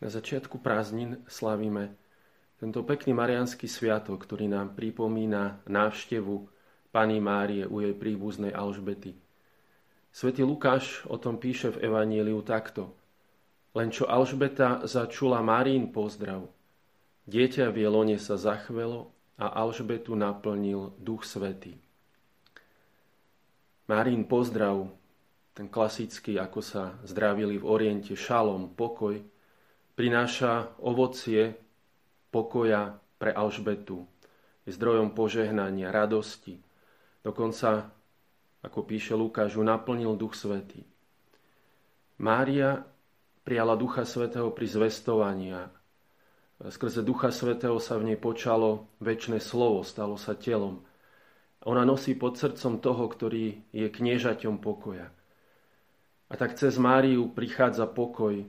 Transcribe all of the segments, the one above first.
Na začiatku prázdnin slavíme tento pekný marianský sviatok, ktorý nám pripomína návštevu Pany Márie u jej príbuznej Alžbety. Svetý Lukáš o tom píše v Evaníliu takto. Len čo Alžbeta začula Márín pozdrav, dieťa v jelone sa zachvelo a Alžbetu naplnil Duch Svetý. Márín pozdrav, ten klasický, ako sa zdravili v Oriente, šalom, pokoj, prináša ovocie pokoja pre Alžbetu. Je zdrojom požehnania, radosti. Dokonca, ako píše Lukáš, ju naplnil Duch Svetý. Mária prijala Ducha Svetého pri zvestovaní a skrze Ducha Svetého sa v nej počalo väčšie slovo, stalo sa telom. Ona nosí pod srdcom toho, ktorý je kniežaťom pokoja. A tak cez Máriu prichádza pokoj,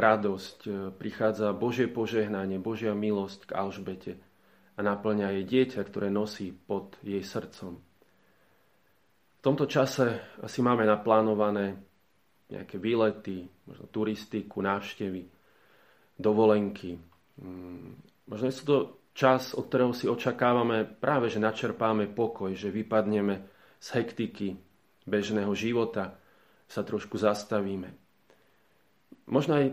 radosť, e, prichádza Božie požehnanie, Božia milosť k Alžbete a naplňa jej dieťa, ktoré nosí pod jej srdcom. V tomto čase asi máme naplánované nejaké výlety, možno turistiku, návštevy, dovolenky. Mm, možno sú to čas, od ktorého si očakávame práve, že načerpáme pokoj, že vypadneme z hektiky bežného života, sa trošku zastavíme. Možno aj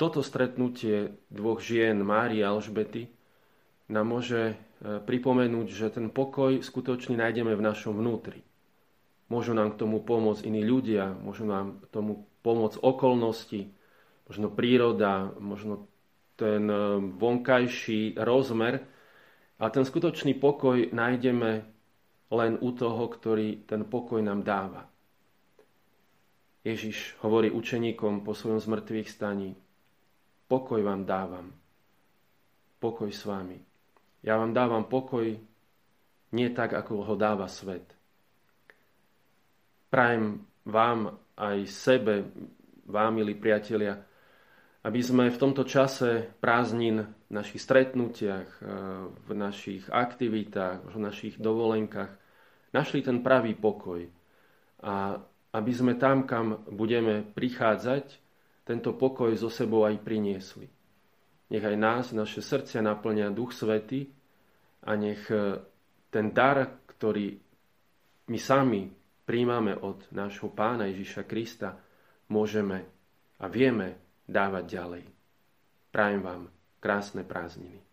toto stretnutie dvoch žien, Mári a Alžbety, nám môže e, pripomenúť, že ten pokoj skutočne nájdeme v našom vnútri. Môžu nám k tomu pomôcť iní ľudia, môžu nám k tomu pomôcť okolnosti, možno príroda, možno ten e, vonkajší rozmer, ale ten skutočný pokoj nájdeme len u toho, ktorý ten pokoj nám dáva. Ježiš hovorí učeníkom po svojom zmrtvých staní, pokoj vám dávam, pokoj s vami. Ja vám dávam pokoj nie tak, ako ho dáva svet. Prajem vám aj sebe, vám, milí priatelia, aby sme v tomto čase prázdnin v našich stretnutiach, eh, v našich aktivitách, v našich dovolenkách našli ten pravý pokoj a aby sme tam, kam budeme prichádzať, tento pokoj zo sebou aj priniesli. Nech aj nás, naše srdcia naplňa Duch Svety a nech e, ten dar, ktorý my sami príjmame od nášho pána Ježiša Krista, môžeme a vieme dávať ďalej. Prajem vám krásne prázdniny.